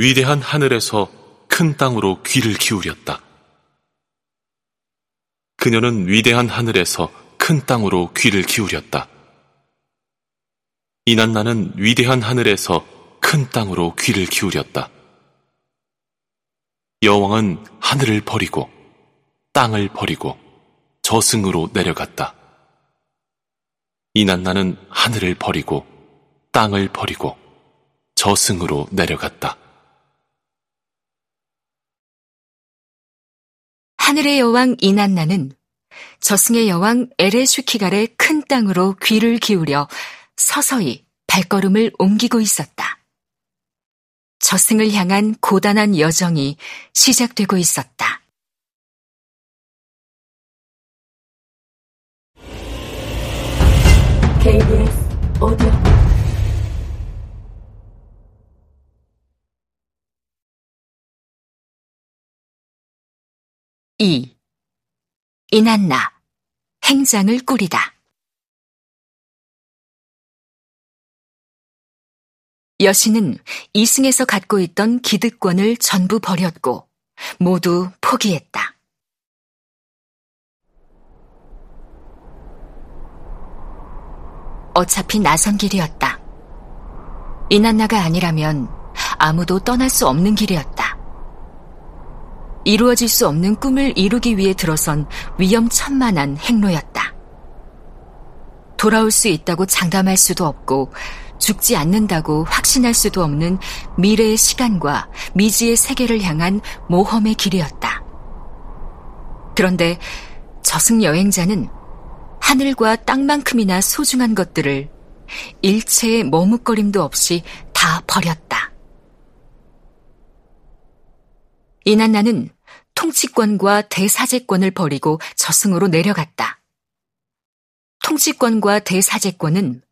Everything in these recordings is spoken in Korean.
위대한 하늘에서 큰 땅으로 귀를 기울였다. 그녀는 위대한 하늘에서 큰 땅으로 귀를 기울였다. 이난나는 위대한 하늘에서 큰 땅으로 귀를 기울였다. 여왕은 하늘을 버리고 땅을 버리고 저승으로 내려갔다. 이난나는 하늘을 버리고 땅을 버리고 저승으로 내려갔다. 하늘의 여왕 이난나는 저승의 여왕 에레슈키갈의 큰 땅으로 귀를 기울여 서서히 발걸음을 옮기고 있었다. 저승을 향한 고단한 여정이 시작되고 있었다. KBS 오디오 2. 이난나 행장을 꾸리다. 여신은 이승에서 갖고 있던 기득권을 전부 버렸고 모두 포기했다. 어차피 나선 길이었다. 이난나가 아니라면 아무도 떠날 수 없는 길이었다. 이루어질 수 없는 꿈을 이루기 위해 들어선 위험천만한 행로였다. 돌아올 수 있다고 장담할 수도 없고 죽지 않는다고 확신할 수도 없는 미래의 시간과 미지의 세계를 향한 모험의 길이었다. 그런데 저승 여행자는 하늘과 땅만큼이나 소중한 것들을 일체의 머뭇거림도 없이 다 버렸다. 이난나는 통치권과 대사제권을 버리고 저승으로 내려갔다. 통치권과 대사제권은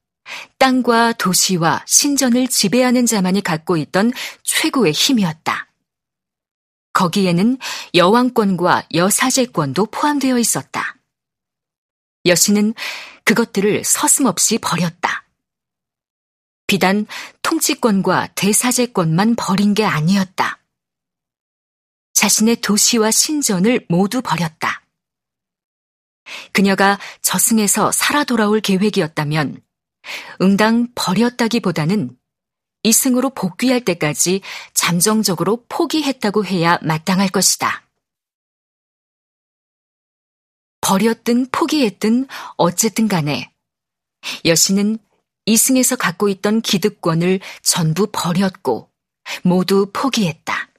땅과 도시와 신전을 지배하는 자만이 갖고 있던 최고의 힘이었다. 거기에는 여왕권과 여사제권도 포함되어 있었다. 여신은 그것들을 서슴없이 버렸다. 비단 통치권과 대사제권만 버린 게 아니었다. 자신의 도시와 신전을 모두 버렸다. 그녀가 저승에서 살아 돌아올 계획이었다면 응당 버렸다기보다는 이승으로 복귀할 때까지 잠정적으로 포기했다고 해야 마땅할 것이다. 버렸든 포기했든 어쨌든 간에 여신은 이승에서 갖고 있던 기득권을 전부 버렸고 모두 포기했다.